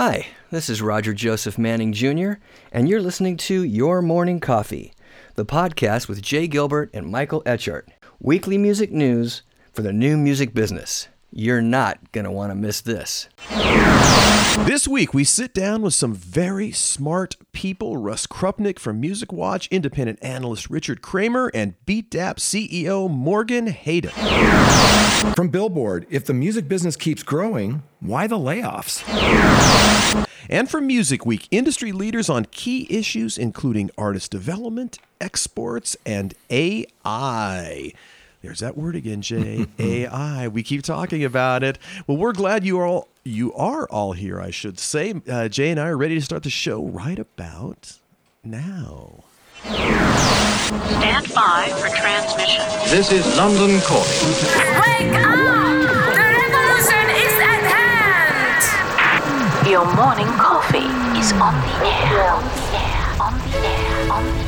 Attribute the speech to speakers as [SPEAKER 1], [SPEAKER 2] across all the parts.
[SPEAKER 1] Hi, this is Roger Joseph Manning Jr., and you're listening to Your Morning Coffee, the podcast with Jay Gilbert and Michael Etchart. Weekly music news for the new music business. You're not going to want to miss this.
[SPEAKER 2] This week, we sit down with some very smart people Russ Crupnick from Music Watch, independent analyst Richard Kramer, and BeatDap CEO Morgan Hayduk.
[SPEAKER 3] From Billboard, if the music business keeps growing, why the layoffs?
[SPEAKER 2] And from Music Week, industry leaders on key issues including artist development, exports, and AI. There's that word again, Jay. AI. We keep talking about it. Well, we're glad you are all you are all here. I should say. Uh, Jay and I are ready to start the show right about now.
[SPEAKER 4] Stand by for transmission.
[SPEAKER 5] This is London calling.
[SPEAKER 6] Wake up! The revolution is at hand!
[SPEAKER 4] Your morning coffee is on the air. On the air. On the air. On the air.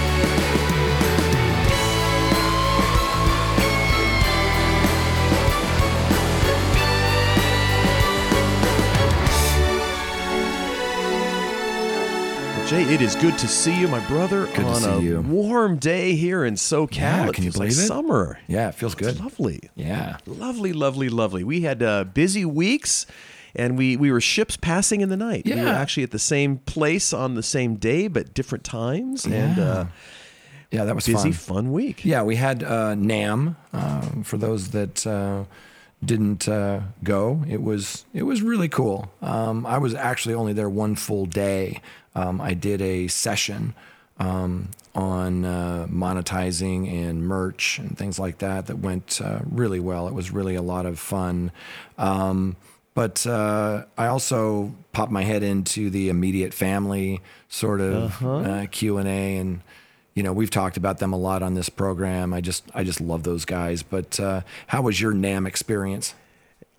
[SPEAKER 2] Jay, it is good to see you, my brother,
[SPEAKER 3] Good to
[SPEAKER 2] on
[SPEAKER 3] see
[SPEAKER 2] a
[SPEAKER 3] you.
[SPEAKER 2] warm day here in SoCal.
[SPEAKER 3] Yeah,
[SPEAKER 2] it
[SPEAKER 3] can you
[SPEAKER 2] feels like
[SPEAKER 3] believe it?
[SPEAKER 2] summer.
[SPEAKER 3] Yeah, it feels
[SPEAKER 2] It's
[SPEAKER 3] good.
[SPEAKER 2] lovely.
[SPEAKER 3] Yeah.
[SPEAKER 2] Lovely, lovely, lovely. We had uh, busy weeks and we, we were ships passing in the night. Yeah. We were actually at the same place on the same day, but different times. And uh,
[SPEAKER 3] Yeah, that was
[SPEAKER 2] busy,
[SPEAKER 3] fun.
[SPEAKER 2] fun week.
[SPEAKER 3] Yeah, we had uh, NAMM. Uh, for those that uh, didn't uh, go, it was it was really cool. Um, I was actually only there one full day. Um, I did a session um, on uh, monetizing and merch and things like that that went uh, really well. It was really a lot of fun. Um, but uh, I also popped my head into the immediate family sort of uh Q and A, and you know we've talked about them a lot on this program. I just I just love those guys. But uh, how was your NAMM experience?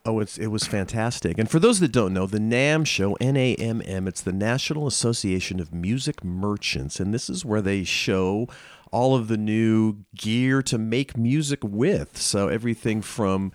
[SPEAKER 2] Oh, it's it was fantastic. And for those that don't know, the NAMM show, N A M M, it's the National Association of Music Merchants, and this is where they show all of the new gear to make music with. So everything from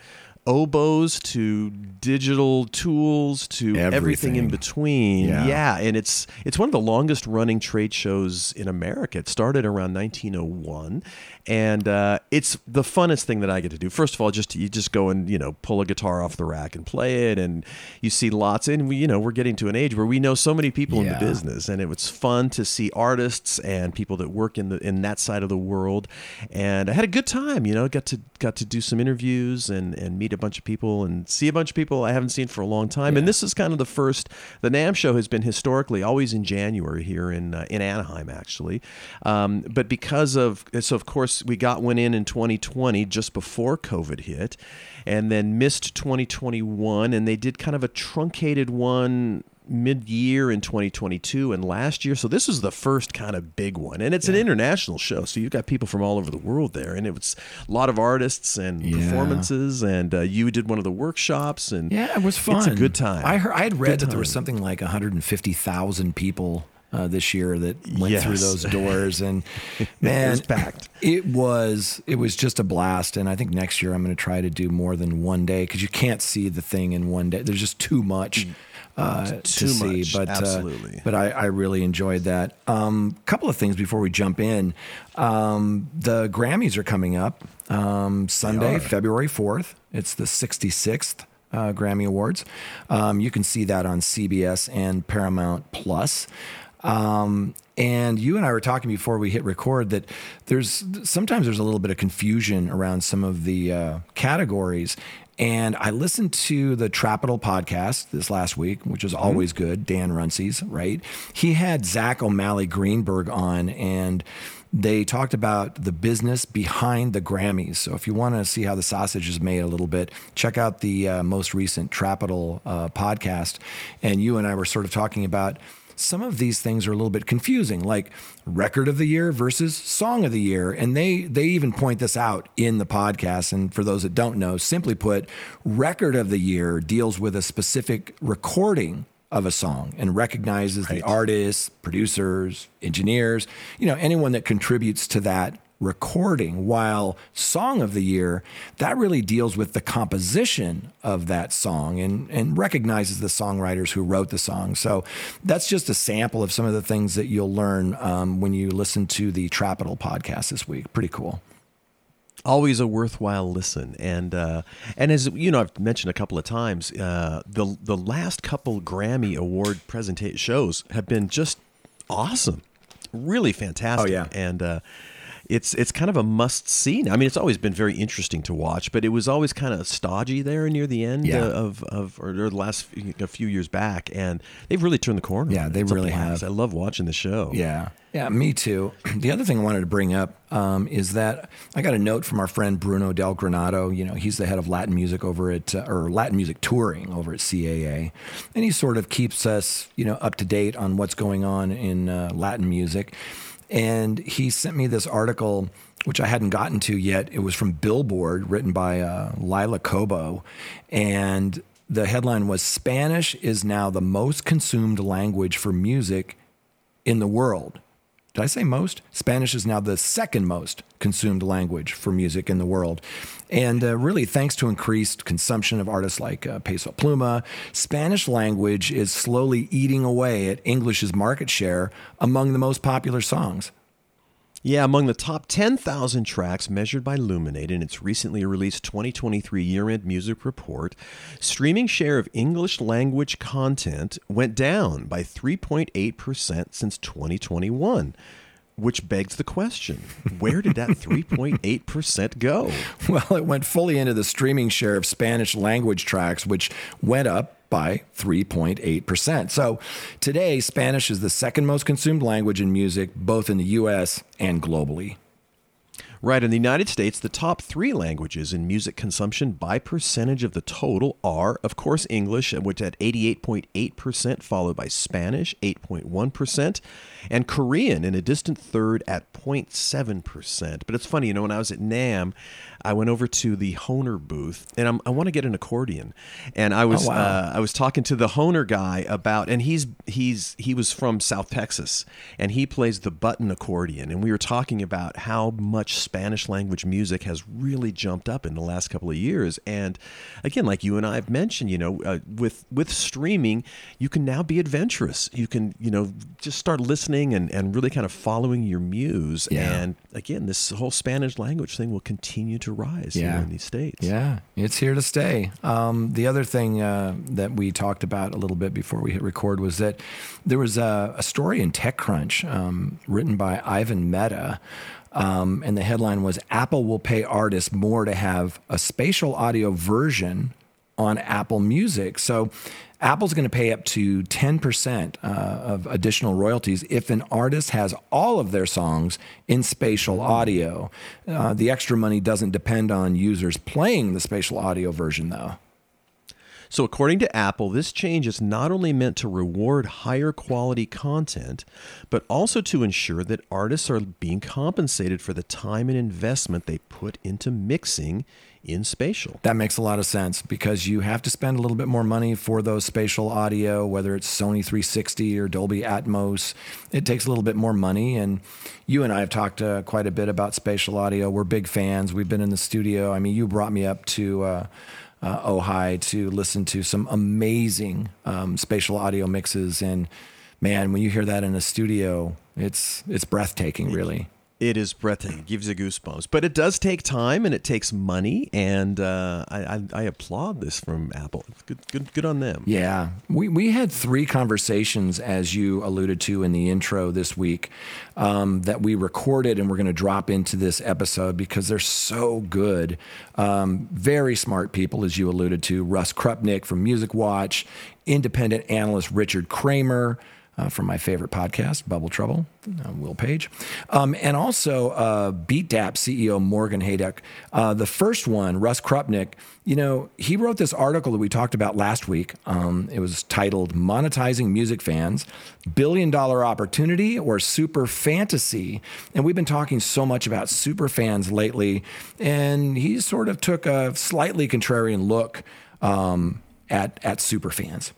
[SPEAKER 2] oboes to digital tools to everything, in between.
[SPEAKER 3] Yeah.
[SPEAKER 2] and it's it's one of the longest running trade shows in America. It started around 1901, and uh, it's the funnest thing that I get to do. First of all, just you just go and you know pull a guitar off the rack and play it, and you see lots. And we you know we're getting to an age where we know so many people in the business, and it was fun to see artists and people that work in the in that side of the world. And I had a good time. You know, got to got to do some interviews and and meet a bunch of people and see a bunch of people I haven't seen for a long time. And this is kind of the first. The NAMM show has been historically always in January here in uh, in Anaheim, actually. Um, but because of so of course we got one in in 2020 just before COVID hit, and then missed 2021, and they did kind of a truncated one mid-year in 2022 and last year. So this is the first kind of big one. And it's an international show so you've got people from all over the world there. And it was a lot of artists and
[SPEAKER 3] Yeah.
[SPEAKER 2] performances. And uh, you did one of the workshops and
[SPEAKER 3] Yeah, it was fun.
[SPEAKER 2] it's a good time.
[SPEAKER 3] I heard I had read
[SPEAKER 2] Good
[SPEAKER 3] that there was something like 150,000 people uh, this year that went through those doors, and man,
[SPEAKER 2] was packed.
[SPEAKER 3] It was it was just a blast, and I think next year I'm going to try to do more than one day because you can't see the thing in one day. There's just too much. Uh, to see,
[SPEAKER 2] much,
[SPEAKER 3] but
[SPEAKER 2] absolutely.
[SPEAKER 3] Uh, but I, I really enjoyed that. A um, couple of things before we jump in. Um, the Grammys are coming up um, Sunday, February 4th. It's the 66th uh, Grammy Awards. Um, you can see that on CBS and Paramount Plus. Um, and you and I were talking before we hit record that there's sometimes there's a little bit of confusion around some of the uh, categories. And I listened to the Trapital podcast this last week, which is always good. Dan Runcie's, right? He had Zach O'Malley Greenberg on, and they talked about the business behind the Grammys. So if you want to see how the sausage is made a little bit, check out the uh, most recent Trapital uh, podcast. And you and I were sort of talking about some of these things are a little bit confusing, like record of the year versus song of the year. And they they even point this out in the podcast. And for those that don't know, simply put, record of the year deals with a specific recording of a song and recognizes the artists, producers, engineers, you know, anyone that contributes to that recording while song of the year that really deals with the composition of that song and and recognizes the songwriters who wrote the song so that's just a sample of some of the things that you'll learn um, when you listen to the trapital podcast this week pretty cool
[SPEAKER 2] always a worthwhile listen. And uh, and as you know, I've mentioned a couple of times, uh, the the last couple Grammy Award presentation shows have been just awesome, really fantastic.
[SPEAKER 3] Oh, yeah.
[SPEAKER 2] and. Uh, it's it's kind of a must see. I mean, it's always been very interesting to watch, but it was always kind of stodgy there near the end
[SPEAKER 3] Yeah.
[SPEAKER 2] uh, of of or, the last few, a few years back, and they've really turned the corner.
[SPEAKER 3] Yeah, they
[SPEAKER 2] It's
[SPEAKER 3] really have.
[SPEAKER 2] I love watching the show.
[SPEAKER 3] Yeah. Yeah, me too. The other thing I wanted to bring up um, is that I got a note from our friend Bruno Del Granado. You know, he's the head of Latin music over at, uh, or Latin music touring over at CAA. And he sort of keeps us, you know, up to date on what's going on in uh, Latin music. And he sent me this article, which I hadn't gotten to yet. It was from Billboard, written by uh, Leila Cobo. And the headline was Spanish is now the most consumed language for music in the world. Did I say most? Spanish is now the second most consumed language for music in the world. And uh, really, thanks to increased consumption of artists like uh, Peso Pluma, Spanish language is slowly eating away at English's market share among the most popular songs.
[SPEAKER 2] Yeah, among the top 10,000 tracks measured by Luminate in its recently released 2023 year end music report, streaming share of English language content went down by 3.8% since 2021. Which begs the question where did that 3.8% go?
[SPEAKER 3] Well, it went fully into the streaming share of Spanish language tracks, which went up by 3.8%. So today, Spanish is the second most consumed language in music, both in the US and globally.
[SPEAKER 2] Right, in the United States, the top three languages in music consumption by percentage of the total are, of course, English, which at 88.8%, followed by Spanish, 8.1%, and Korean in a distant third at 0.7%. But it's funny, you know, when I was at NAMM, I went over to the Hohner booth, and I'm, I want to get an accordion, and I was
[SPEAKER 3] Oh, wow.
[SPEAKER 2] uh, I was talking to the Hohner guy about, and he's he's he was from South Texas, and he plays the button accordion, and we were talking about how much Spanish language music has really jumped up in the last couple of years, and again, like you and I have mentioned, you know, uh, with with streaming, you can now be adventurous. You can you know just start listening and and really kind of following your muse,
[SPEAKER 3] Yeah.
[SPEAKER 2] and again, this whole Spanish language thing will continue to rise here in these states.
[SPEAKER 3] Yeah, it's here to stay. Um, the other thing uh, that we talked about a little bit before we hit record was that there was a, a story in TechCrunch um, written by Ivan Mehta. Um, and the headline was Apple will pay artists more to have a spatial audio version on Apple Music. So Apple's going to pay up to 10% uh, of additional royalties if an artist has all of their songs in spatial audio. Uh, the extra money doesn't depend on users playing the spatial audio version, though.
[SPEAKER 2] So, according to Apple, this change is not only meant to reward higher quality content, but also to ensure that artists are being compensated for the time and investment they put into mixing in spatial.
[SPEAKER 3] That makes a lot of sense because you have to spend a little bit more money for those spatial audio, whether it's Sony 360 or Dolby Atmos. It takes a little bit more money. And you and I have talked uh, quite a bit about spatial audio. We're big fans. We've been in the studio. I mean, you brought me up to. Uh, uh, Ojai to listen to some amazing um, spatial audio mixes, and man, when you hear that in a studio, it's it's breathtaking, really.
[SPEAKER 2] It is breathtaking. It gives you goosebumps. But it does take time and it takes money. And uh, I, I, I applaud this from Apple. Good, good, good on them.
[SPEAKER 3] Yeah. We, we had three conversations, as you alluded to in the intro this week, um, that we recorded and we're going to drop into this episode because they're so good. Um, very smart people, as you alluded to. Russ Crupnick from Music Watch, independent analyst Richard Kramer uh, from my favorite podcast, Bubble Trouble, uh, Will Page, um, and also uh, BeatDAP CEO Morgan Hayduk. Uh, the first one, Russ Crupnick, you know, he wrote this article that we talked about last week. Um, it was titled "Monetizing Music Fans: Billion Dollar Opportunity or Super Fantasy," and we've been talking so much about super fans lately, and he sort of took a slightly contrarian look um, at at super fans.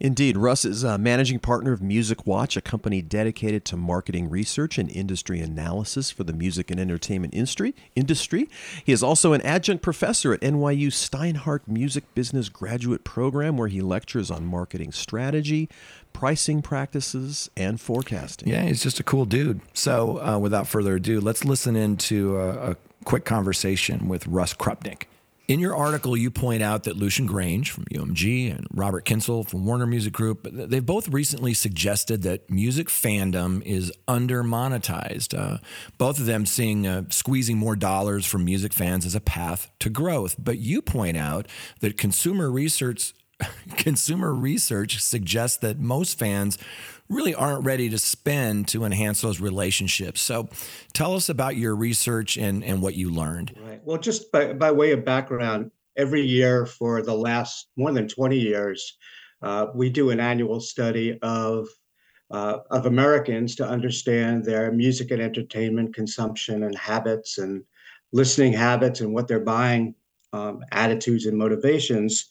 [SPEAKER 2] Indeed, Russ is a managing partner of Music Watch, a company dedicated to marketing research and industry analysis for the music and entertainment industry. Industry. He is also an adjunct professor at NYU Steinhardt Music Business Graduate Program, where he lectures on marketing strategy, pricing practices, and forecasting.
[SPEAKER 3] Yeah, he's just a cool dude. So, uh, without further ado, let's listen into a, a quick conversation with Russ Crupnick. In your article, you point out that Lucian Grainge from UMG and Robert Kyncl from Warner Music Group, they've both recently suggested that music fandom is under monetized. Uh, both of them seeing uh, squeezing more dollars from music fans as a path to growth. But you point out that consumer research consumer research suggests that most fans really aren't ready to spend to enhance those relationships. So tell us about your research and, and what you learned.
[SPEAKER 7] Right. Well, just by, by way of background, every year for the last more than 20 years, uh, we do an annual study of uh, of Americans to understand their music and entertainment consumption and habits and listening habits and what they're buying um, attitudes and motivations.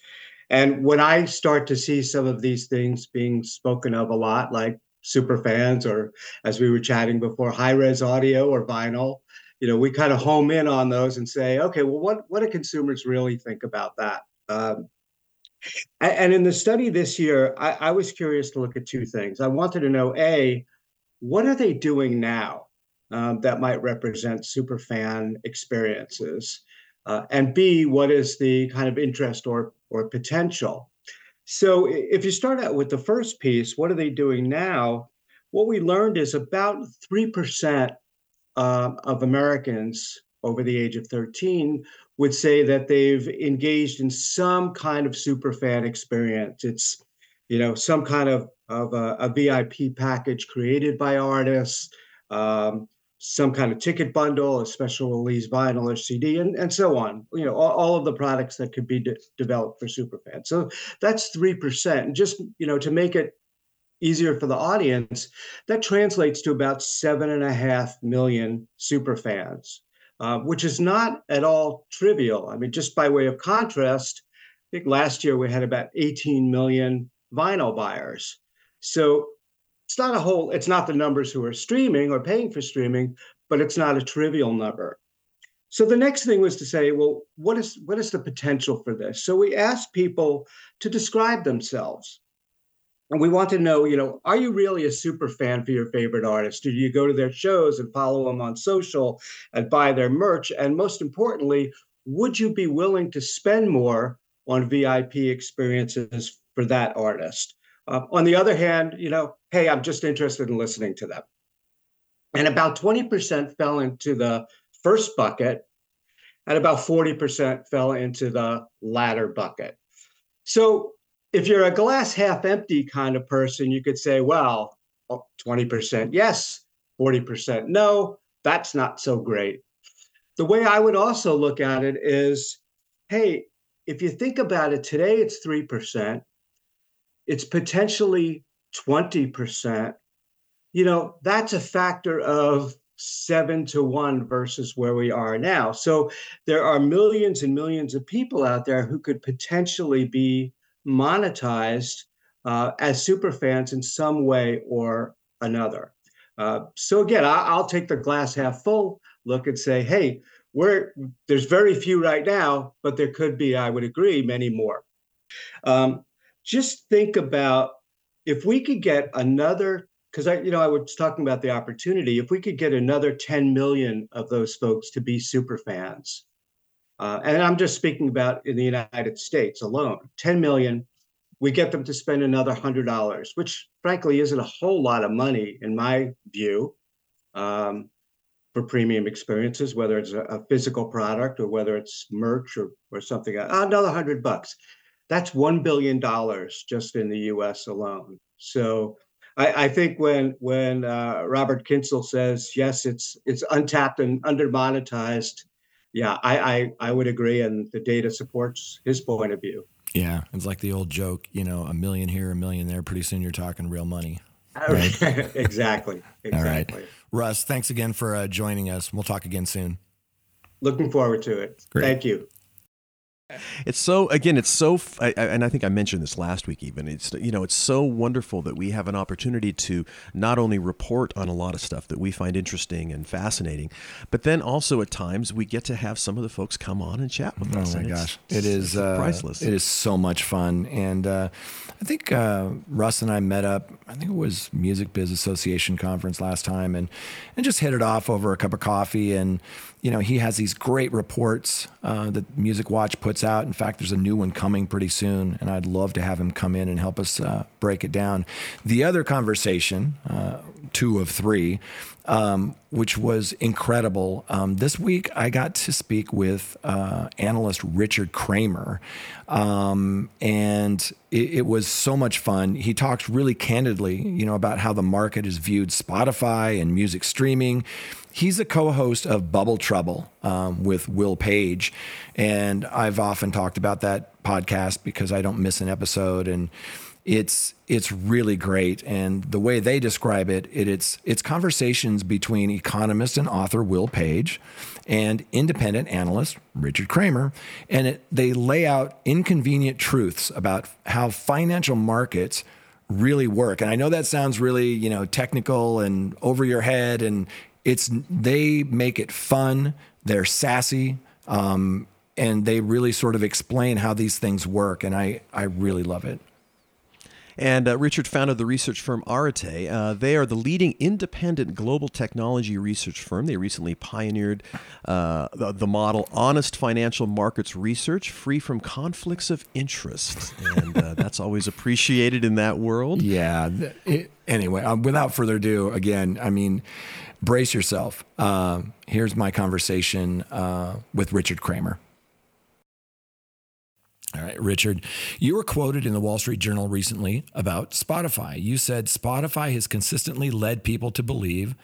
[SPEAKER 7] And when I start to see some of these things being spoken of a lot, like super fans, or as we were chatting before, high res audio or vinyl, you know, we kind of home in on those and say, okay, well, what what do consumers really think about that? Um, and in the study this year, I, I was curious to look at two things. I wanted to know, a, what are they doing now um, that might represent super fan experiences? Uh, and B, what is the kind of interest or or potential. So if you start out with the first piece, what are they doing now? What we learned is about 3% uh, of Americans over the age of 13 would say that they've engaged in some kind of super fan experience. It's, you know, some kind of, of a, a VIP package created by artists, um, some kind of ticket bundle, a special release vinyl or CD, and, and so on. You know, all, all of the products that could be de- developed for superfans. So that's three percent. Just you know, to make it easier for the audience, that translates to about seven and a half million superfans, uh, which is not at all trivial. I mean, just by way of contrast, I think last year we had about 18 million vinyl buyers. So it's not a whole it's not the numbers who are streaming or paying for streaming but it's not a trivial number. So the next thing was to say well what is what is the potential for this? So we asked people to describe themselves. And we want to know you know are you really a super fan for your favorite artist? Do you go to their shows and follow them on social and buy their merch? And most importantly would you be willing to spend more on vip experiences for that artist uh, on the other hand, you know, hey, I'm just interested in listening to them. And about 20% fell into the first bucket, and about 40% fell into the latter bucket. So if you're a glass half empty kind of person, you could say, well, 20% yes, 40% no, that's not so great. The way I would also look at it is hey, if you think about it, today it's 3% it's potentially 20%, you know, that's a factor of seven to one versus where we are now. So there are millions and millions of people out there who could potentially be monetized uh, as super fans in some way or another. Uh, so again, I, will take the glass half full look and say, hey, we're there's very few right now, but there could be, I would agree, many more. Um, just think about if we could get another because I, you know, I was talking about the opportunity. If we could get another 10 million of those folks to be super fans, uh, and I'm just speaking about in the United States alone, 10 million, we get them to spend another hundred dollars, which frankly isn't a whole lot of money in my view. Um, for premium experiences, whether it's a, a, physical product or whether it's merch or, or something, another hundred bucks. That's $1 billion just in the US alone. So I, I think when when uh, Robert Kyncl says yes, it's it's untapped and under monetized. Yeah, I, I I would agree, and the data supports his point of view.
[SPEAKER 3] Yeah, it's like the old joke, you know, a million here, a million there. Pretty soon you're talking real money.
[SPEAKER 7] Right? exactly. Exactly.
[SPEAKER 3] All right, Russ. Thanks again for uh, joining us. We'll talk again soon.
[SPEAKER 7] Looking forward to it. Great. Thank you.
[SPEAKER 2] It's so again, it's so, I, and I think I mentioned this last week. Even it's you know, it's so wonderful that we have an opportunity to not only report on a lot of stuff that we find interesting and fascinating, but then also at times we get to have some of the folks come on and chat with
[SPEAKER 3] oh
[SPEAKER 2] us.
[SPEAKER 3] Oh my gosh, it is uh,
[SPEAKER 2] priceless.
[SPEAKER 3] It is so much fun, and uh, I think uh, Russ and I met up. I think it was Music Biz Association conference last time, and and just hit it off over a cup of coffee and you know, he has these great reports uh, that Music Watch puts out. In fact, there's a new one coming pretty soon, and I'd love to have him come in and help us uh, break it down. The other conversation, uh, two of three, um, which was incredible. Um, this week, I got to speak with uh, analyst Richard Kramer, um, and it, it, was so much fun. He talks really candidly, you know, about how the market has viewed Spotify and music streaming. He's a co-host of Bubble Trouble um, with Will Page, and I've often talked about that podcast because I don't miss an episode and it's it's really great. And the way they describe it, it it's it's conversations between economist and author Will Page and independent analyst Richard Kramer. And it, they lay out inconvenient truths about how financial markets really work. And I know that sounds really you know technical and over your head and it's they make it fun they're sassy um, and they really sort of explain how these things work and I I really love it
[SPEAKER 2] and uh, Richard founded the research firm Arete. Uh, they are the leading independent global technology research firm. They recently pioneered uh, the, the, model honest financial markets research, free from conflicts of interest. And uh, that's always appreciated in that world.
[SPEAKER 3] Yeah. It, anyway, um, without further ado, again, I mean, brace yourself. Uh, here's my conversation uh, with Richard Kramer. All right, Richard, you were quoted in the Wall Street Journal recently about Spotify. You said Spotify has consistently led people to believe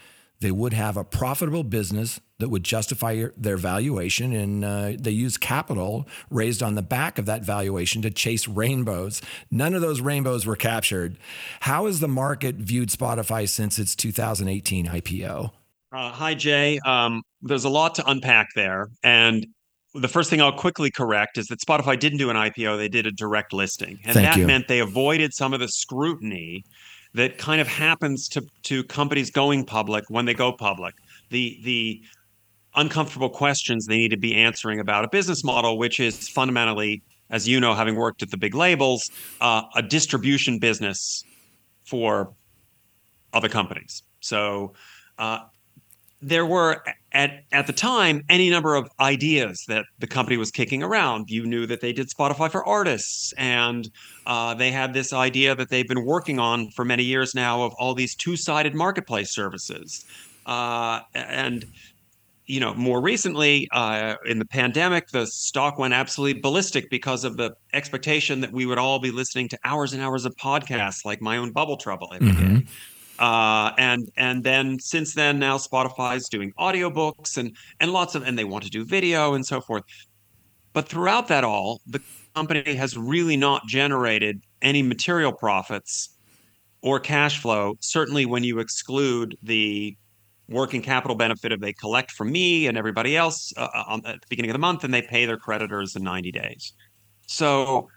[SPEAKER 3] they would have a profitable business that would justify their valuation, and uh, they use capital raised on the back of that valuation to chase rainbows. None of those rainbows were captured. How has the market viewed Spotify since its 2018 IPO?
[SPEAKER 8] Uh, hi, Jay. Um, there's a lot to unpack there. And the first thing I'll quickly correct is that Spotify didn't do an IPO; they did a direct listing, and
[SPEAKER 3] Thank
[SPEAKER 8] that
[SPEAKER 3] you.
[SPEAKER 8] meant they avoided some of the scrutiny that kind of happens to to companies going public when they go public. The the uncomfortable questions they need to be answering about a business model, which is fundamentally, as you know, having worked at the big labels, uh, a distribution business for other companies. So. Uh, there were at at the time any number of ideas that the company was kicking around. You knew that they did Spotify for artists, and uh, they had this idea that they've been working on for many years now of all these two-sided marketplace services, uh, and you know more recently uh, in the pandemic the stock went absolutely ballistic because of the expectation that we would all be listening to hours and hours of podcasts like my own bubble trouble every mm-hmm. day. Uh, and and then since then now Spotify's doing audiobooks and and lots of and they want to do video and so forth. But throughout that all, the company has really not generated any material profits or cash flow. Certainly, when you exclude the working capital benefit of they collect from me and everybody else uh, uh at the beginning of the month, and they pay their creditors in 90 days. So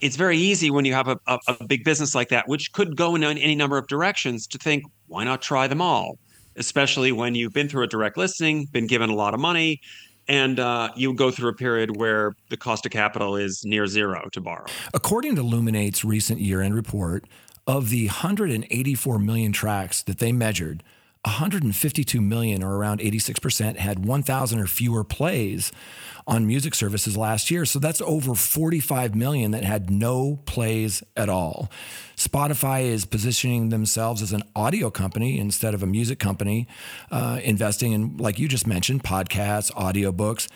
[SPEAKER 8] it's very easy when you have a, a, a, big business like that, which could go in any number of directions, to think, why not try them all? Especially when you've been through a direct listing, been given a lot of money, and uh, you go through a period where the cost of capital is near zero to borrow.
[SPEAKER 3] According to Luminate's recent year end report, Of the 184 million tracks that they measured, 152 million, or around 86%, had 1,000 or fewer plays on music services last year. So that's over 45 million that had no plays at all. Spotify is positioning themselves as an audio company instead of a music company, uh, investing in, like you just mentioned, podcasts, audiobooks.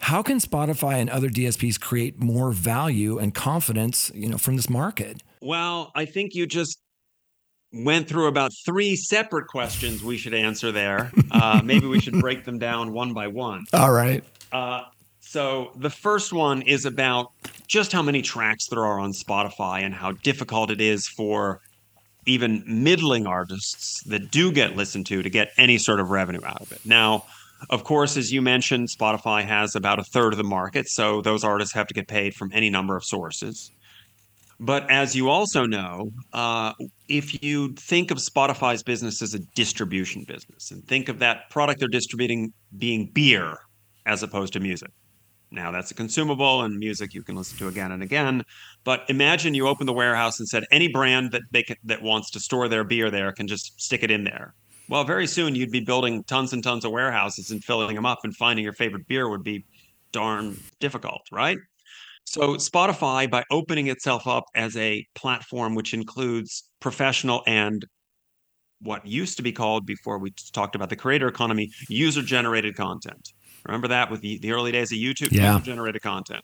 [SPEAKER 3] How can Spotify and other DSPs create more value and confidence, you know, from this market?
[SPEAKER 8] Well, I think you just went through about three separate questions we should answer there. Uh, maybe we should break them down one by one.
[SPEAKER 3] All right.
[SPEAKER 8] Uh, so the first one is about just how many tracks there are on Spotify and how difficult it is for even middling artists that do get listened to to get any sort of revenue out of it. Now, of course, as you mentioned, Spotify has about a third of the market, so those artists have to get paid from any number of sources. But as you also know, uh, if you think of Spotify's business as a distribution business and think of that product they're distributing being beer as opposed to music. Now that's a consumable and music you can listen to again and again. But imagine you open the warehouse and said any brand that they can, that wants to store their beer there can just stick it in there. Well, very soon you'd be building tons and tons of warehouses and filling them up, and finding your favorite beer would be darn difficult, right? So Spotify, by opening itself up as a platform which includes professional and what used to be called before we talked about the creator economy, user generated content. Remember that with the, the early days of YouTube,
[SPEAKER 3] Yeah.
[SPEAKER 8] user generated content.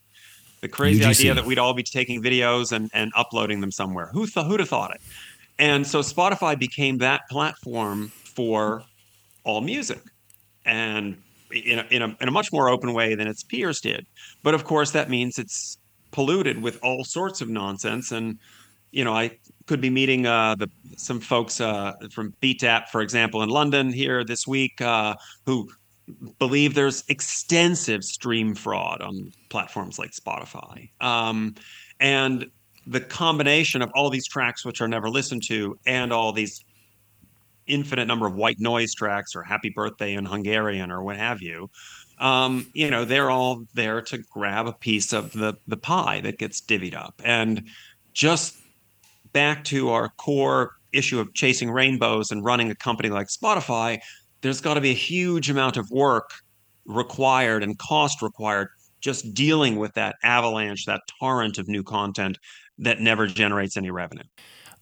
[SPEAKER 8] The crazy
[SPEAKER 3] UGC.
[SPEAKER 8] idea that we'd all be taking videos and, and uploading them somewhere. Who th- who'd have thought it? And so Spotify became that platform for all music. And in a, in a, in a much more open way than its peers did. But of course, that means it's polluted with all sorts of nonsense. And you know, I could be meeting uh, the some folks uh, from BeatDAP, for example, in London here this week, uh, who believe there's extensive stream fraud on platforms like Spotify. Um, and the combination of all these tracks which are never listened to and all these infinite number of white noise tracks or happy birthday in Hungarian or what have you. Um, you know, they're all there to grab a piece of the the pie that gets divvied up. And just back to our core issue of chasing rainbows and running a company like Spotify, there's got to be a huge amount of work required and cost required just dealing with that avalanche, that torrent of new content that never generates any revenue.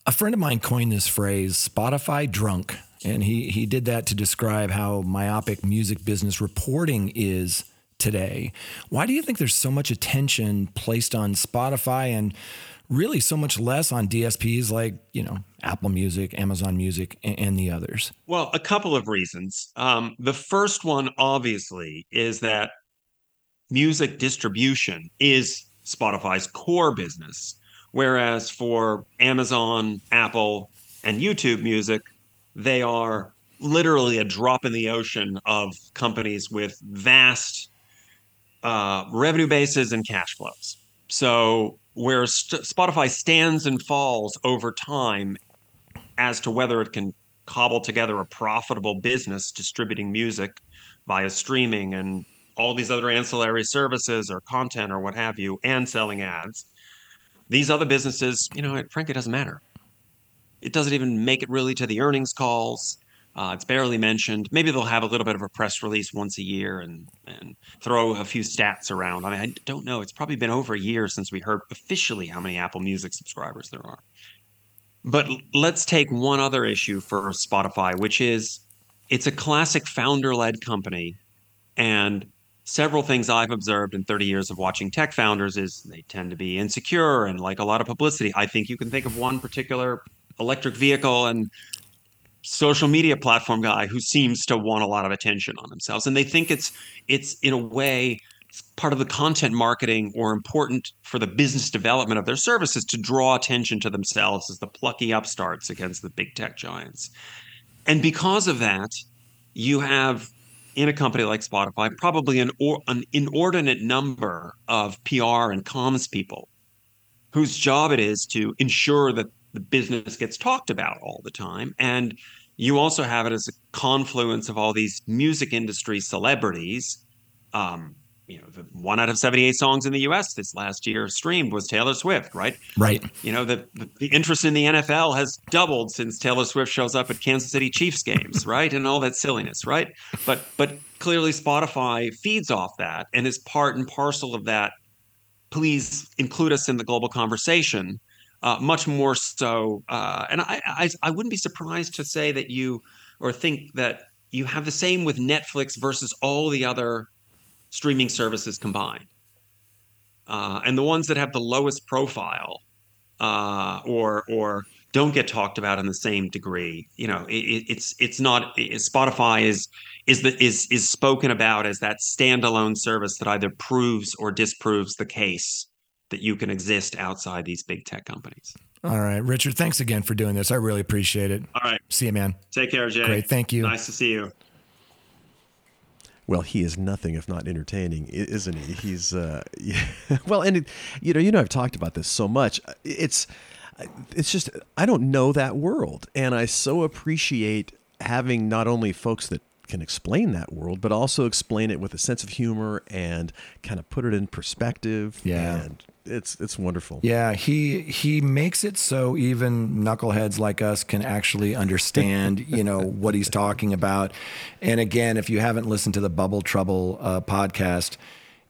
[SPEAKER 3] A friend of mine coined this phrase, Spotify drunk. And he, he did that to describe how myopic music business reporting is today. Why do you think there's so much attention placed on Spotify and really so much less on DSPs like, you know, Apple Music, Amazon Music, and, the others?
[SPEAKER 8] Well, a couple of reasons. Um, the first one, obviously, is that music distribution is Spotify's core business. Whereas for Amazon, Apple, and YouTube Music, they are literally a drop in the ocean of companies with vast uh, revenue bases and cash flows. So, where St- Spotify stands and falls over time as to whether it can cobble together a profitable business distributing music via streaming and all these other ancillary services or content or what have you, and selling ads. These other businesses, you know, it frankly doesn't matter. It doesn't even make it really to the earnings calls. Uh, it's barely mentioned. Maybe they'll have a little bit of a press release once a year and and throw a few stats around. I mean, I don't know. It's probably been over a year since we heard officially how many Apple Music subscribers there are. But let's take one other issue for Spotify, which is it's a classic founder-led company, and several things I've observed in 30 years of watching tech founders is they tend to be insecure and like a lot of publicity. I think you can think of one particular electric vehicle and social media platform guy who seems to want a lot of attention on themselves and they think it's it's in a way part of the content marketing or important for the business development of their services to draw attention to themselves as the plucky upstarts against the big tech giants and because of that you have in a company like Spotify probably an or, an inordinate number of PR and comms people whose job it is to ensure that the business gets talked about all the time. And you also have it as a confluence of all these music industry celebrities um, you know, the one out of 78 songs in the US this last year streamed was Taylor Swift, right?
[SPEAKER 3] Right.
[SPEAKER 8] You know, the, the, the interest in the NFL has doubled since Taylor Swift shows up at Kansas City Chiefs games, right? And all that silliness, right? But but clearly Spotify feeds off that and is part and parcel of that. Please include us in the global conversation. Uh, much more so, uh, and I, I I wouldn't be surprised to say that you or think that you have the same with Netflix versus all the other streaming services combined. Uh, and the ones that have the lowest profile uh, or or don't get talked about in the same degree, you know, it, it's it's not it, Spotify is is the is is spoken about as that standalone service that either proves or disproves the case that you can exist outside these big tech companies.
[SPEAKER 3] All right, Richard, thanks again for doing this. I really appreciate it.
[SPEAKER 8] All right.
[SPEAKER 3] See you, man.
[SPEAKER 8] Take care, Jay.
[SPEAKER 3] Great. Thank you.
[SPEAKER 8] Nice to see you.
[SPEAKER 2] Well, he is nothing if not entertaining, isn't he? He's uh, well, and it, you know, you know, I've talked about this so much. It's, it's just I don't know that world, and I so appreciate having not only folks that can explain that world, but also explain it with a sense of humor and kind of put it in perspective.
[SPEAKER 3] Yeah.
[SPEAKER 2] And it's it's wonderful.
[SPEAKER 3] Yeah, he he makes it so even knuckleheads like us can actually understand, you know, what he's talking about. And again, if you haven't listened to the Bubble Trouble uh, podcast,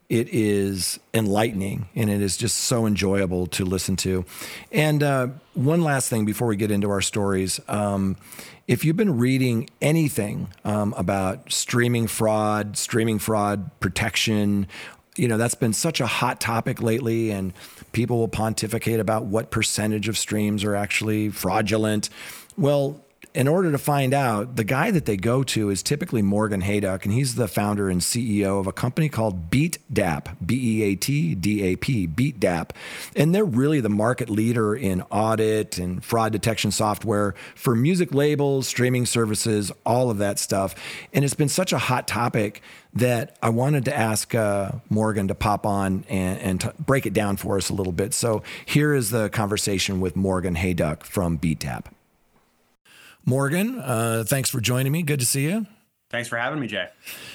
[SPEAKER 3] it is enlightening and it is just so enjoyable to listen to. And uh, one last thing before we get into our stories. Um, if you've been reading anything um, about streaming fraud, streaming fraud protection, you know, that's been such a hot topic lately, and people will pontificate about what percentage of streams are actually fraudulent. Well, in order to find out, the guy that they go to is typically Morgan Hayduk, and he's the founder and CEO of a company called beat BeatDAP, B E A T D A P, BeatDAP. And they're really the market leader in audit and fraud detection software for music labels, streaming services, all of that stuff. And it's been such a hot topic that I wanted to ask uh, Morgan to pop on and, and to break it down for us a little bit. So here is the conversation with Morgan Hayduk from BeatDAP. Morgan, uh, thanks for joining me. Good to see you.
[SPEAKER 9] Thanks for having me, Jay.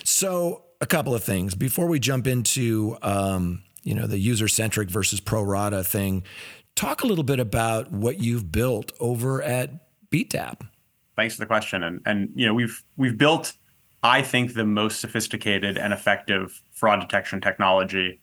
[SPEAKER 3] So, a couple of things before we jump into um, you know the user centric versus pro rata thing. Talk a little bit about what you've built over at BeatDAP.
[SPEAKER 9] Thanks for the question, and and you know we've we've built, I think, the most sophisticated and effective fraud detection technology,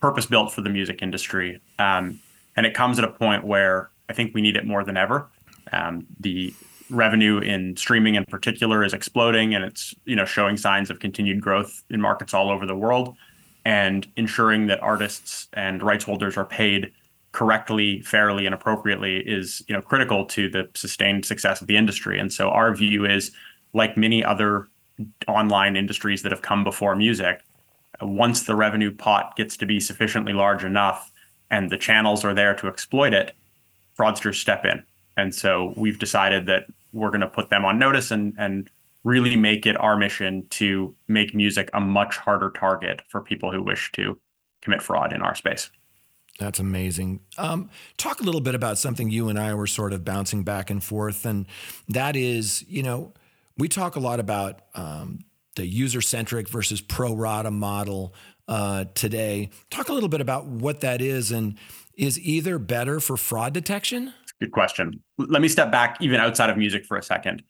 [SPEAKER 9] purpose built for the music industry, um, and it comes at a point where I think we need it more than ever. Um, the revenue in streaming in particular is exploding and it's you know showing signs of continued growth in markets all over the world and ensuring that artists and rights holders are paid correctly fairly and appropriately is you know critical to the sustained success of the industry. And so our view is like many other online industries that have come before music once the revenue pot gets to be sufficiently large enough and the channels are there to exploit it fraudsters step in. And so we've decided that we're going to put them on notice and and really make it our mission to make music a much harder target for people who wish to commit fraud in our space.
[SPEAKER 3] That's amazing. Um, talk a little bit about something you and I were sort of bouncing back and forth, and that is, you know, we talk a lot about um, the user centric versus pro rata model uh, today. Talk a little bit about what that is, and is either better for fraud detection?
[SPEAKER 9] Good question. Let me step back even outside of music for a second.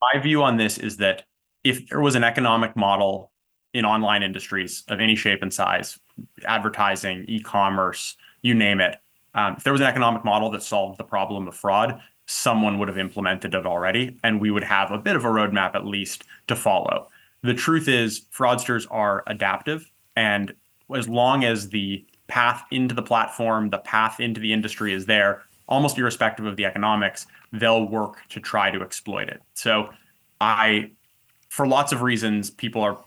[SPEAKER 9] My view on this is that if there was an economic model in online industries of any shape and size, advertising, e-commerce, you name it, um, if there was an economic model that solved the problem of fraud, someone would have implemented it already, and we would have a bit of a roadmap at least to follow. The truth is, fraudsters are adaptive, and as long as the path into the platform, the path into the industry is there, almost irrespective of the economics, they'll work to try to exploit it. So I, for lots of reasons, people are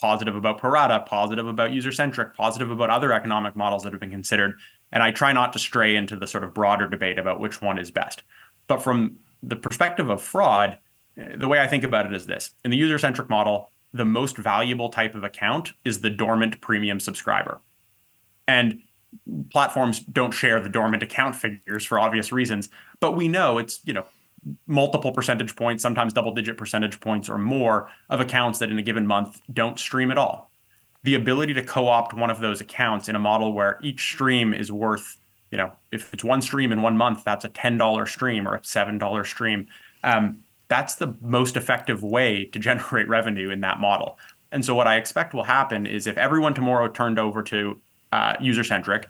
[SPEAKER 9] positive about pro rata, positive about user centric, positive about other economic models that have been considered. And I try not to stray into the sort of broader debate about which one is best. But from the perspective of fraud, the way I think about it is this in the user centric model, the most valuable type of account is the dormant premium subscriber. And platforms don't share the dormant account figures for obvious reasons, but we know it's, you know, multiple percentage points, sometimes double digit percentage points or more of accounts that in a given month don't stream at all. the ability to co-opt one of those accounts in a model where each stream is worth, you know, if it's one stream in one month, that's a $10 stream or a $7 stream. Um, that's the most effective way to generate revenue in that model. And so what I expect will happen is if everyone tomorrow turned over to uh, user centric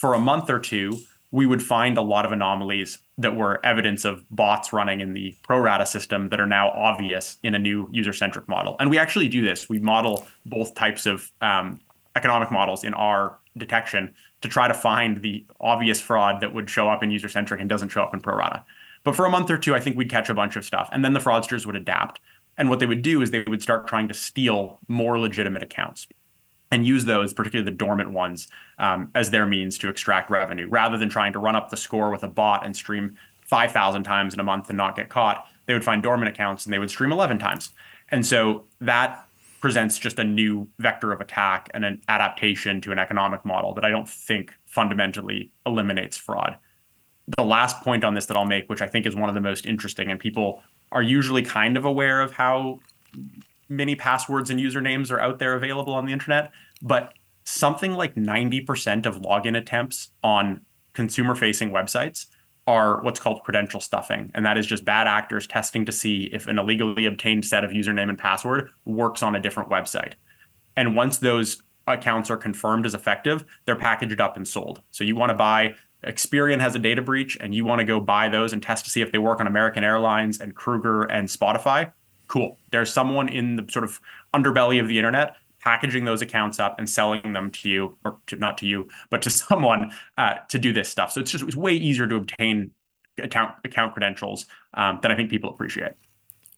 [SPEAKER 9] for a month or two, we would find a lot of anomalies that were evidence of bots running in the pro rata system that are now obvious in a new user centric model. And we actually do this. We model both types of um, economic models in our detection to try to find the obvious fraud that would show up in user centric and doesn't show up in pro rata. But for a month or two, I think we'd catch a bunch of stuff. And then the fraudsters would adapt. And what they would do is they would start trying to steal more legitimate accounts and use those, particularly the dormant ones, um, as their means to extract revenue rather than trying to run up the score with a bot and stream 5,000 times in a month and not get caught. They would find dormant accounts and they would stream 11 times. And so that presents just a new vector of attack and an adaptation to an economic model that I don't think fundamentally eliminates fraud. The last point on this that I'll make, which I think is one of the most interesting, and people are usually kind of aware of how many passwords and usernames are out there available on the internet, but something like 90% of login attempts on consumer facing websites are what's called credential stuffing. And that is just bad actors testing to see if an illegally obtained set of username and password works on a different website. And once those accounts are confirmed as effective, they're packaged up and sold. So you want to buy Experian has a data breach and you want to go buy those and test to see if they work on American Airlines and Kroger and Spotify cool. There's someone in the sort of underbelly of the internet packaging those accounts up and selling them to you, or to, not to you, but to someone uh, to do this stuff. So it's just it's way easier to obtain account account credentials um, than I think people appreciate.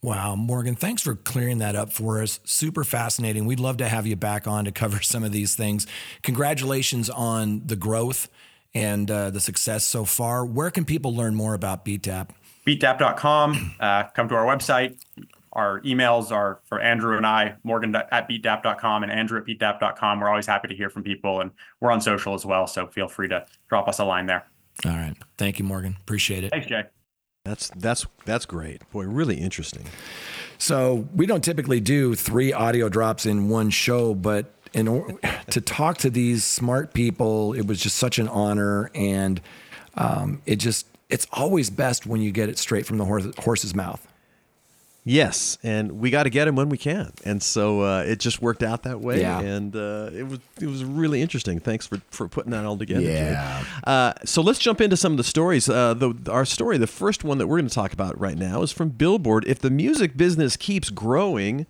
[SPEAKER 3] Wow, Morgan, thanks for clearing that up for us. Super fascinating. We'd love to have you back on to cover some of these things. Congratulations on the growth and uh, the success so far. Where can people learn more about BeatDAP?
[SPEAKER 9] BeatDAP.com. Uh, come to our website. Our emails are for Andrew and I, Morgan at beatdap.com and Andrew at beatdap.com. We're always happy to hear from people and we're on social as well. So feel free to drop us a line there.
[SPEAKER 3] All right. Thank you, Morgan. Appreciate it.
[SPEAKER 9] Thanks, Jay.
[SPEAKER 2] That's that's that's great. Boy, really interesting.
[SPEAKER 3] So we don't typically do three audio drops in one show, but in or- to talk to these smart people, it was just such an honor, and um, it just it's always best when you get it straight from the horse, horse's mouth.
[SPEAKER 2] Yes, and we got to get him when we can, and so uh, it just worked out that way.
[SPEAKER 3] Yeah.
[SPEAKER 2] and uh, it was it was really interesting. Thanks for, for putting that all together.
[SPEAKER 3] Yeah.
[SPEAKER 2] Uh, so let's jump into some of the stories. Uh, the our story, the first one that we're going to talk about right now, is from Billboard. If the music business keeps growing.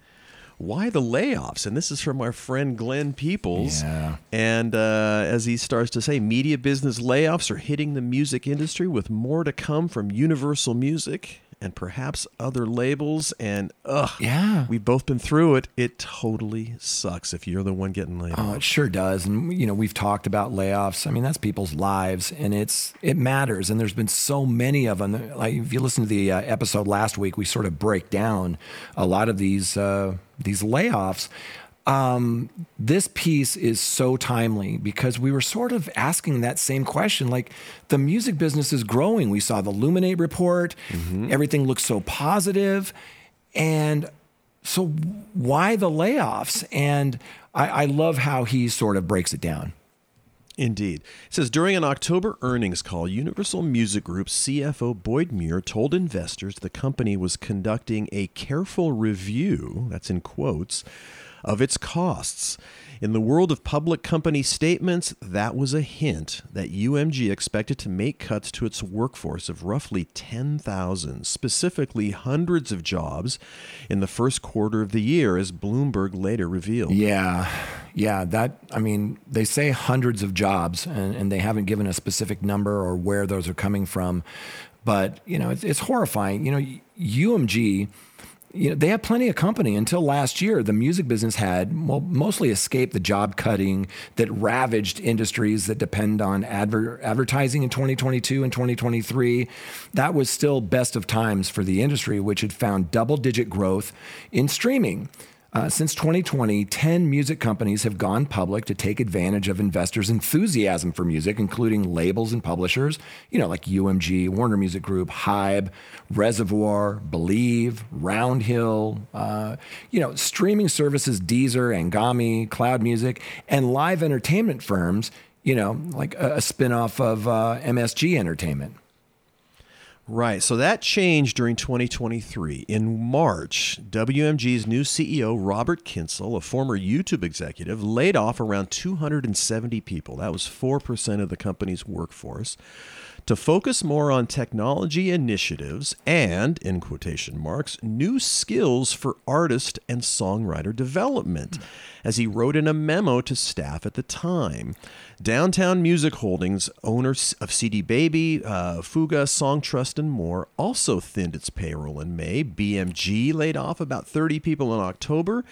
[SPEAKER 2] Why the layoffs? And this is from our friend Glenn Peoples.
[SPEAKER 3] Yeah.
[SPEAKER 2] And uh, as he starts to say, media business layoffs are hitting the music industry with more to come from Universal Music and perhaps other labels. And ugh,
[SPEAKER 3] Yeah.
[SPEAKER 2] we've both been through it. It totally sucks if you're the one getting laid
[SPEAKER 3] Oh,
[SPEAKER 2] off.
[SPEAKER 3] it sure does. And you know, we've talked about layoffs. I mean, that's people's lives, and it's it matters. And there's been so many of them. Like if you listen to the uh, episode last week, we sort of break down a lot of these uh, these layoffs. Um, this piece is so timely because we were sort of asking that same question. Like the music business is growing. We saw the Luminate report. Everything looks so positive. positive, and so why the layoffs? And I, I love how he sort of breaks it down.
[SPEAKER 2] Indeed. It says during an October earnings call, Universal Music Group CFO Boyd Muir told investors the company was conducting a careful review, that's in quotes, of its costs. In the world of public company statements, that was a hint that UMG expected to make cuts to its workforce of roughly 10,000, specifically hundreds of jobs, in the first quarter of the year, as Bloomberg later revealed.
[SPEAKER 3] Yeah, yeah. That I mean, they say hundreds of jobs, and, and they haven't given a specific number or where those are coming from. But you know, it's, it's horrifying. You know, UMG. You know, they had plenty of company until last year. The music business had, well, mostly escaped the job cutting that ravaged industries that depend on adver- advertising in 2022 and 2023. That was still best of times for the industry, which had found double digit growth in streaming. Uh, since 2020, 10 music companies have gone public to take advantage of investors' enthusiasm for music, including labels and publishers, you know, like UMG, Warner Music Group, Hybe, Reservoir, Believe, Roundhill, uh, you know, streaming services Deezer, Anghami, Cloud Music, and live entertainment firms, you know, like a, a spinoff of uh, MSG Entertainment.
[SPEAKER 2] Right. So that changed during 2023. In March, WMG's new CEO, Robert Kyncl, a former YouTube executive, laid off around 270 people. That was 4% of the company's workforce to focus more on technology initiatives and, in quotation marks, new skills for artist and songwriter development, as he wrote in a memo to staff at the time. Downtown Music Holdings, owners of CD Baby, uh, Fuga, Songtrust, and more, also thinned its payroll in May. BMG laid off about 30 people in October.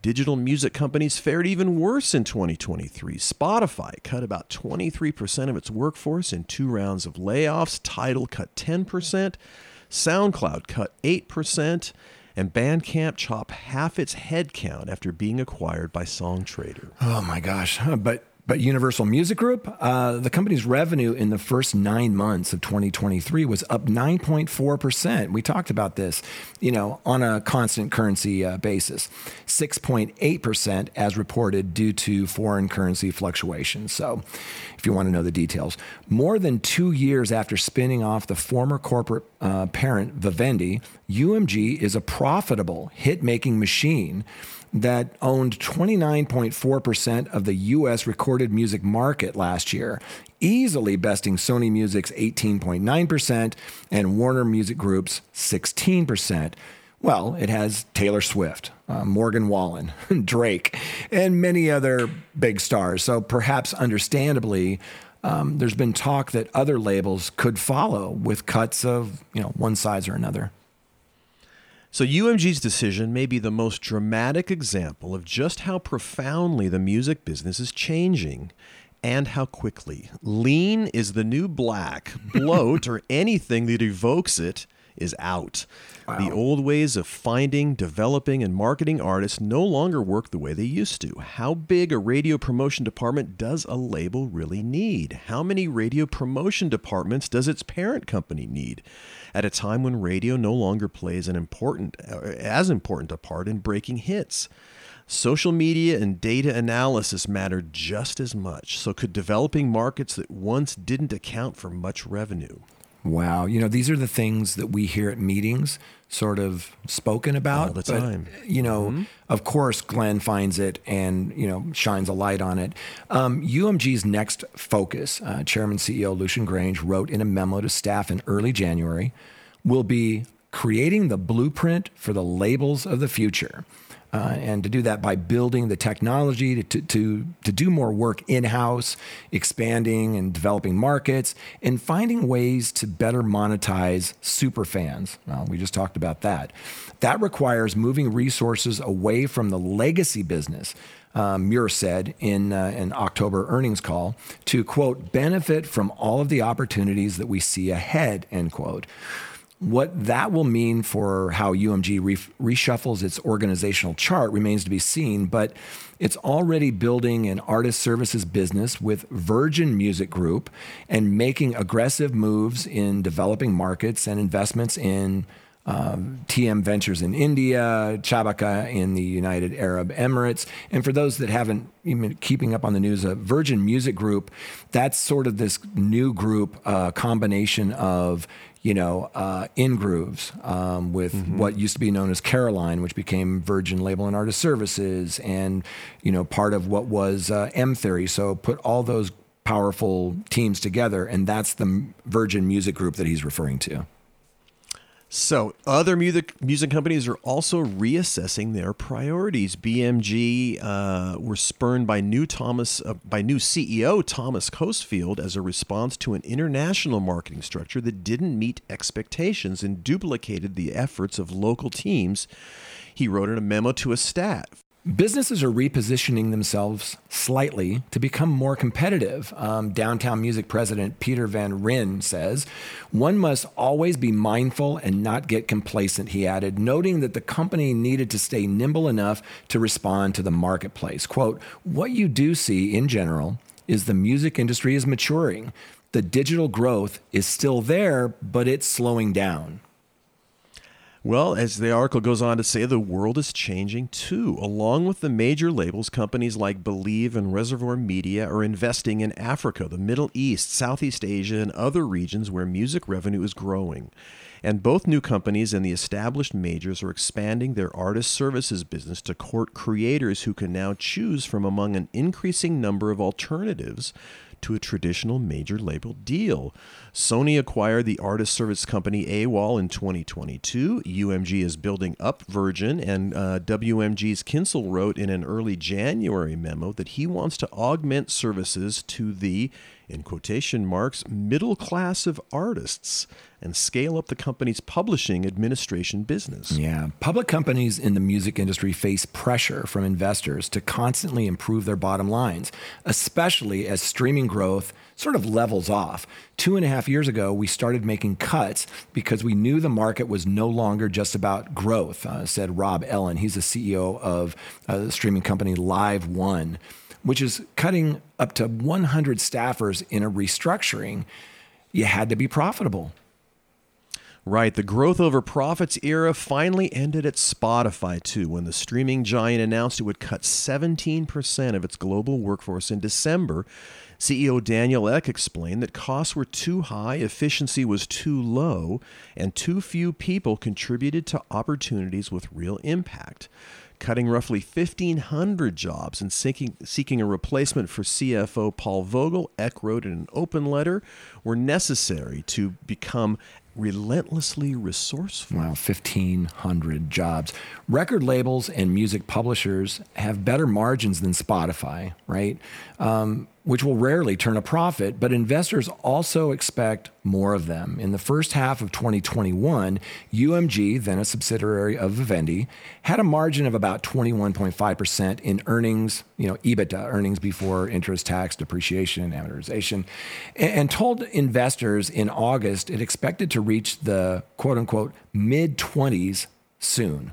[SPEAKER 2] Digital music companies fared even worse in 2023. Spotify cut about 23% of its workforce in two rounds of layoffs. Tidal cut 10%. SoundCloud cut 8% and Bandcamp chopped half its headcount after being acquired by Songtradr.
[SPEAKER 3] Oh my gosh. But but Universal Music Group, uh, the company's revenue in the first nine months of 2023 was up 9.4%. We talked about this, you know, on a constant currency uh, basis, 6.8% as reported due to foreign currency fluctuations. So, if you want to know the details, more than two years after spinning off the former corporate uh, parent Vivendi, UMG is a profitable hit making machine that owned 29.4% of the US recorded music market last year, easily besting Sony Music's 18.9% and Warner Music Group's 16%. Well, it has Taylor Swift, uh, Morgan Wallen, Drake, and many other big stars. So perhaps understandably, um, there's been talk that other labels could follow with cuts of you know one size or another.
[SPEAKER 2] So, UMG's decision may be the most dramatic example of just how profoundly the music business is changing and how quickly. Lean is the new black. Bloat, or anything that evokes it, is out. Wow. The old ways of finding, developing, and marketing artists no longer work the way they used to. How big a radio promotion department does a label really need? How many radio promotion departments does its parent company need? At a time when radio no longer plays an important, uh, as important a part in breaking hits. Social media and data analysis matter just as much. So, could developing markets that once didn't account for much revenue
[SPEAKER 3] Wow. You know, these are the things that we hear at meetings sort of spoken about.
[SPEAKER 2] All the time.
[SPEAKER 3] But, you know, mm-hmm. of course, Glenn finds it and, you know, shines a light on it. Um, UMG's next focus, uh, Chairman CEO Lucian Grainge wrote in a memo to staff in early January, will be creating the blueprint for the labels of the future. Uh, and to do that by building the technology to, to, to do more work in house, expanding and developing markets, and finding ways to better monetize super fans. Well, we just talked about that. That requires moving resources away from the legacy business. Um, Muir said in uh, an October earnings call to quote benefit from all of the opportunities that we see ahead end quote. What that will mean for how UMG re- reshuffles its organizational chart remains to be seen, but it's already building an artist services business with Virgin Music Group and making aggressive moves in developing markets and investments in um, TM Ventures in India, Chabaka in the United Arab Emirates. And for those that haven't even keeping up on the news, uh, Virgin Music Group, that's sort of this new group uh, combination of you know, uh, Ingrooves um, with mm-hmm. what used to be known as Caroline, which became Virgin Label and Artist Services, and you know, part of what was uh, M Theory. So put all those powerful teams together, and that's the Virgin Music Group that he's referring to.
[SPEAKER 2] So, other music music companies are also reassessing their priorities. BMG uh, were spurned by new Thomas uh, by new CEO Thomas Coesfeld as a response to an international marketing structure that didn't meet expectations and duplicated the efforts of local teams. He wrote in a memo to a staff
[SPEAKER 3] Businesses are repositioning themselves slightly to become more competitive. Um, Downtown Music President Pieter van Rijn says, One must always be mindful and not get complacent, he added, noting that the company needed to stay nimble enough to respond to the marketplace. Quote, What you do see in general is the music industry is maturing. The digital growth is still there, but it's slowing down.
[SPEAKER 2] Well, as the article goes on to say, the world is changing too. Along with the major labels, companies like Believe and Reservoir Media are investing in Africa, the Middle East, Southeast Asia, and other regions where music revenue is growing. And both new companies and the established majors are expanding their artist services business to court creators who can now choose from among an increasing number of alternatives to a traditional major label deal. Sony acquired the artist service company AWAL in 2022. UMG is building up Virgin, and uh, WMG's Kyncl wrote in an early January memo that he wants to augment services to the, in quotation marks, middle class of artists and scale up the company's publishing administration business.
[SPEAKER 3] Yeah. Public companies in the music industry face pressure from investors to constantly improve their bottom lines, especially as streaming growth sort of levels off. Two and a half years ago, we started making cuts because we knew the market was no longer just about growth, uh, said Rob Ellin. He's the CEO of uh, the streaming company Live One, which is cutting up to 100 staffers in a restructuring. You had to be profitable.
[SPEAKER 2] Right. The growth over profits era finally ended at Spotify, too, when the streaming giant announced it would cut 17% of its global workforce in December. CEO Daniel Ek explained that costs were too high, efficiency was too low, and too few people contributed to opportunities with real impact cutting roughly 1,500 jobs and seeking, seeking a replacement for CFO Paul Vogel, Ek wrote in an open letter, were necessary to become relentlessly resourceful.
[SPEAKER 3] Wow, 1,500 jobs. Record labels and music publishers have better margins than Spotify, right? Um, which will rarely turn a profit, but investors also expect more of them. In the first half of 2021, UMG, then a subsidiary of Vivendi, had a margin of about 21.5% in earnings, you know, EBITDA, earnings before interest, tax, depreciation, and amortization, and told investors in August it expected to reach the quote unquote mid 20s soon.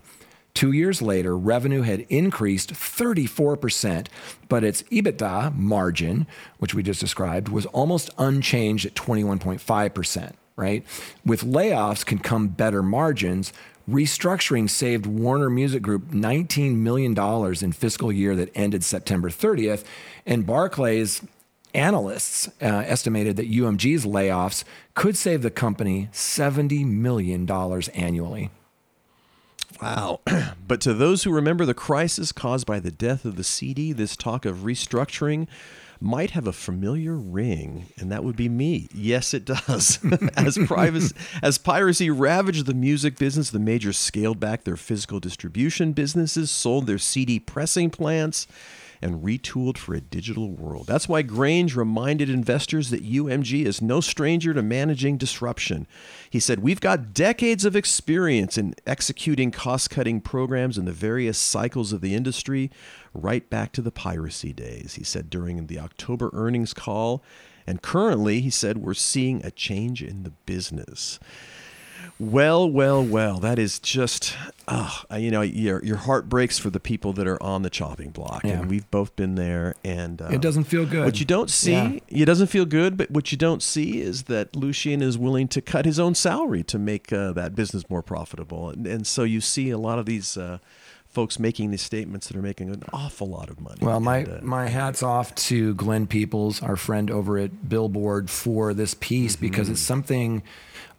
[SPEAKER 3] Two years later, revenue had increased 34%, but its EBITDA margin, which we just described, was almost unchanged at 21.5%, right? With layoffs can come better margins. Restructuring saved Warner Music Group $19 million in fiscal year that ended September 30th, and Barclays analysts uh, estimated that UMG's layoffs could save the company $70 million annually.
[SPEAKER 2] Wow. but to those who remember the crisis caused by the death of the CD, this talk of restructuring might have a familiar ring, and that would be me. Yes, it does. as, privacy, as piracy ravaged the music business, the majors scaled back their physical distribution businesses, sold their CD pressing plants, and retooled for a digital world. That's why Grainge reminded investors that UMG is no stranger to managing disruption. He said, We've got decades of experience in executing cost cutting programs in the various cycles of the industry, right back to the piracy days, he said during the October earnings call. And currently, he said, we're seeing a change in the business. Well, well, well. That is just, uh, you know, your your heart breaks for the people that are on the chopping block,
[SPEAKER 3] Yeah.
[SPEAKER 2] and we've both been there. And uh,
[SPEAKER 3] It doesn't feel good.
[SPEAKER 2] What you don't see,
[SPEAKER 3] Yeah.
[SPEAKER 2] it doesn't feel good. But what you don't see is that Lucian is willing to cut his own salary to make uh, that business more profitable, and, and so you see a lot of these. Folks making these statements that are making an awful lot of money.
[SPEAKER 3] Well, my,
[SPEAKER 2] And, uh,
[SPEAKER 3] my hat's off to Glenn Peoples, our friend over at Billboard, for this piece because it's something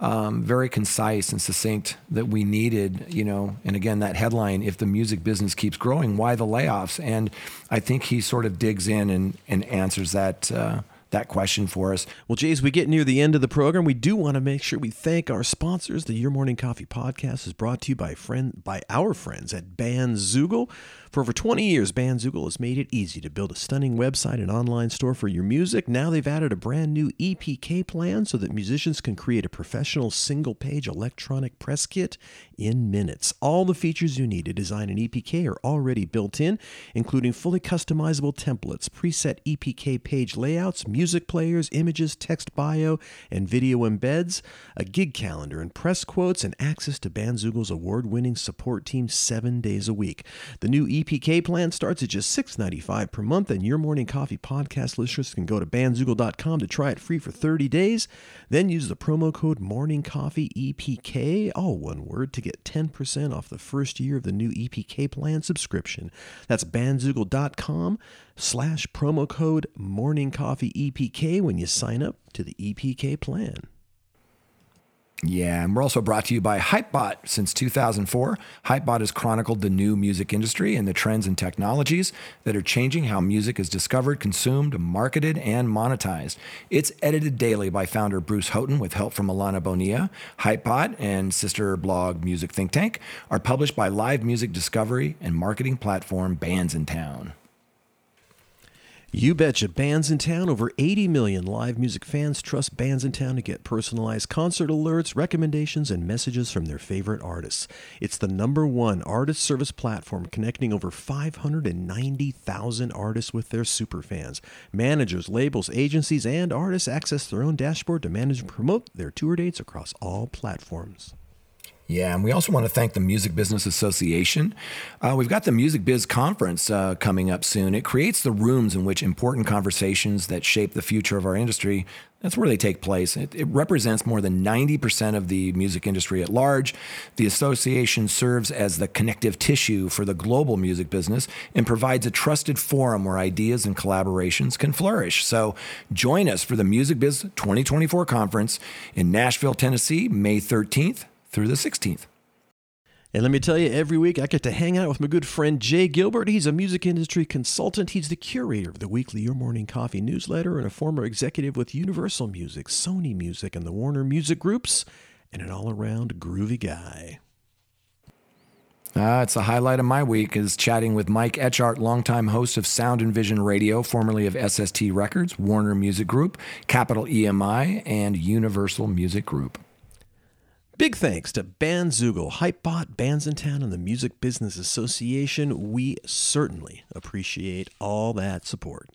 [SPEAKER 3] um, very concise and succinct that we needed. You know, and again, that headline: "If the music business keeps growing, why the layoffs?" And I think he sort of digs in and and answers that. Uh, that question for us.
[SPEAKER 2] Well, Jay, as we get near the end of the program, we do want to make sure we thank our sponsors. The Your Morning Coffee podcast is brought to you by friend by our friends at Bandzoogle. For over 20 years, Bandzoogle has made it easy to build a stunning website and online store for your music. Now they've added a brand new EPK plan so that musicians can create a professional single-page electronic press kit in minutes. All the features you need to design an EPK are already built in, including fully customizable templates, preset EPK page layouts, music players, images, text bio, and video embeds, a gig calendar and press quotes, and access to Bandzoogle's award-winning support team seven days a week. The new EPK plan starts at just $6.95 per month, and your morning coffee podcast listeners can go to bandzoogle.com to try it free for 30 days. Then use the promo code MorningCoffeeEPK, all one word, to get 10% off the first year of the new EPK plan subscription. That's bandzoogle.com slash promo code MorningCoffeeEPK when you sign up to the EPK plan.
[SPEAKER 3] Yeah, and we're also brought to you by Hypebot. Since 2004, Hypebot has chronicled the new music industry and the trends and technologies that are changing how music is discovered, consumed, marketed, and monetized. It's edited daily by founder Bruce Houghton with help from Alana Bonilla. Hypebot and sister blog Music Think Tank are published by live music discovery and marketing platform Bands in Town.
[SPEAKER 2] You betcha. Bands in Town. Over 80 million live music fans trust Bands in Town to get personalized concert alerts, recommendations, and messages from their favorite artists. It's the number one artist service platform connecting over 590,000 artists with their superfans. Managers, labels, agencies, and artists access their own dashboard to manage and promote their tour dates across all platforms.
[SPEAKER 3] Yeah, and we also want to thank the Music Business Association. Uh, we've got the Music Biz Conference uh, coming up soon. It creates the rooms in which important conversations that shape the future of our industry. That's where they take place. It, it represents more than 90% of the music industry at large. The association serves as the connective tissue for the global music business and provides a trusted forum where ideas and collaborations can flourish. So join us for the Music Biz 2024 conference in Nashville, Tennessee, May 13th through the 16th.
[SPEAKER 2] And let me tell you, every week I get to hang out with my good friend Jay Gilbert. He's a music industry consultant. He's the curator of the weekly Your Morning Coffee newsletter and a former executive with Universal Music, Sony Music, and the Warner Music Groups, and an all around groovy guy.
[SPEAKER 3] Uh, it's a highlight of my week is chatting with Mike Etchart, longtime host of Sound and Vision Radio, formerly of SST Records, Warner Music Group, Capitol EMI, and Universal Music Group.
[SPEAKER 2] Big thanks to Bandzoogle, Hypebot, Bands in Town, and the Music Business Association. We certainly appreciate all that support.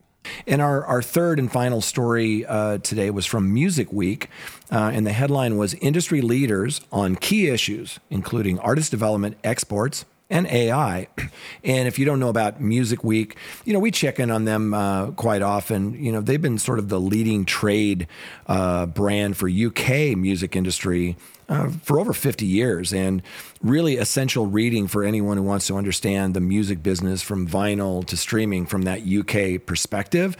[SPEAKER 3] And our, our third and final story uh, today was from Music Week, uh, and the headline was Industry Leaders on Key Issues, including artist development, exports, and AI. And if you don't know about Music Week, you know, we check in on them uh, quite often. You know, they've been sort of the leading trade uh, brand for UK music industry uh, for over 50 years and really essential reading for anyone who wants to understand the music business from vinyl to streaming from that UK perspective.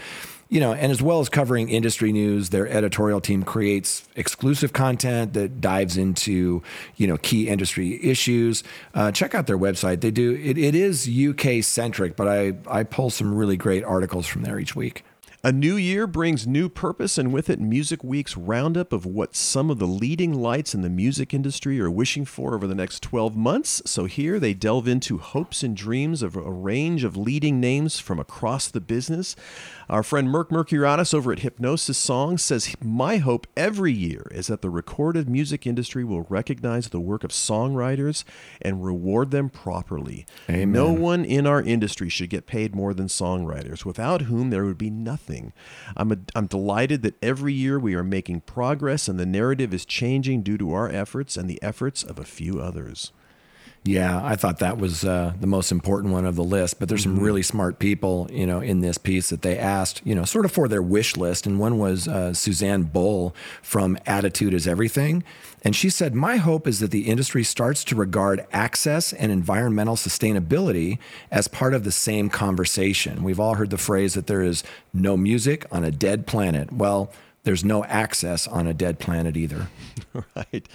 [SPEAKER 3] You know, and as well as covering industry news, their editorial team creates exclusive content that dives into, you know, key industry issues. Uh, check out their website. They do it, it is UK centric, but I, I pull some really great articles from there each week.
[SPEAKER 2] A new year brings new purpose, and with it, Music Week's roundup of what some of the leading lights in the music industry are wishing for over the next 12 months. So, here they delve into hopes and dreams of a range of leading names from across the business. Our friend Merck Mercuriadis over at Hipgnosis Song says, My hope every year is that the recorded music industry will recognize the work of songwriters and reward them properly.
[SPEAKER 3] Amen.
[SPEAKER 2] No one in our industry should get paid more than songwriters, without whom there would be nothing. I'm, a, I'm delighted that every year we are making progress and the narrative is changing due to our efforts and the efforts of a few others.
[SPEAKER 3] Yeah, I thought that was uh, the most important one of the list. But there's some really smart people, you know, in this piece that they asked, you know, sort of for their wish list. And one was uh, Suzanne Bull from Attitude is Everything. And she said, My hope is that the industry starts to regard access and environmental sustainability as part of the same conversation. We've all heard the phrase that there is no music on a dead planet. Well, there's no access on a dead planet either.
[SPEAKER 2] right.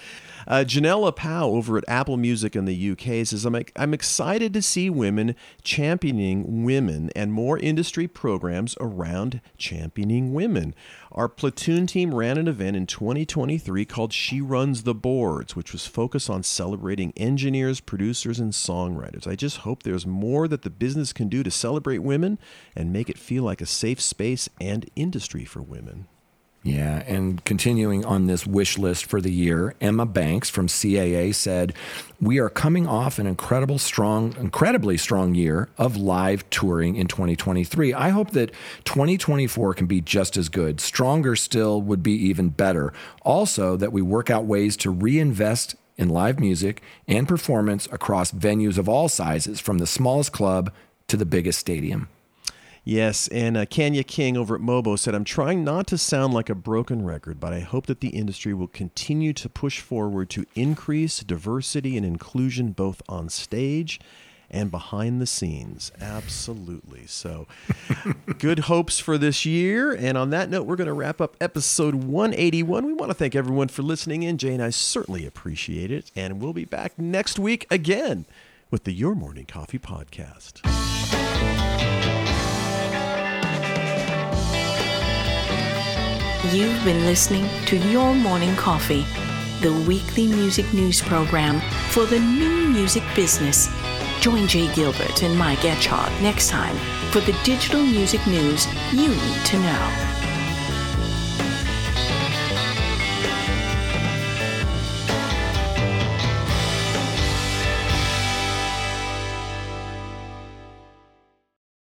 [SPEAKER 2] Uh, Janella Powell over at Apple Music in the UK says, I'm, I'm excited to see women championing women and more industry programs around championing women. Our platoon team ran an event in 2023 called She Runs the Boards, which was focused on celebrating engineers, producers, and songwriters. I just hope there's more that the business can do to celebrate women and make it feel like a safe space and industry for women.
[SPEAKER 3] Yeah, and continuing on this wish list for the year, Emma Banks from CAA said, "We are coming off an incredible strong incredibly strong year of live touring in 2023. I hope that 2024 can be just as good. Stronger still would be even better. Also that we work out ways to reinvest in live music and performance across venues of all sizes from the smallest club to the biggest stadium."
[SPEAKER 2] Yes, and uh, Kanya King over at Mobo said, I'm trying not to sound like a broken record, but I hope that the industry will continue to push forward to increase diversity and inclusion both on stage and behind the scenes. Absolutely. So, good hopes for this year. And on that note, we're going to wrap up episode 181. We want to thank everyone for listening in. Jay and I certainly appreciate it. And we'll be back next week again with the Your Morning Coffee Podcast.
[SPEAKER 4] You've been listening to Your Morning Coffee, the weekly music news program for the new music business. Join Jay Gilbert and Mike Etchart next time for the digital music news you need to know.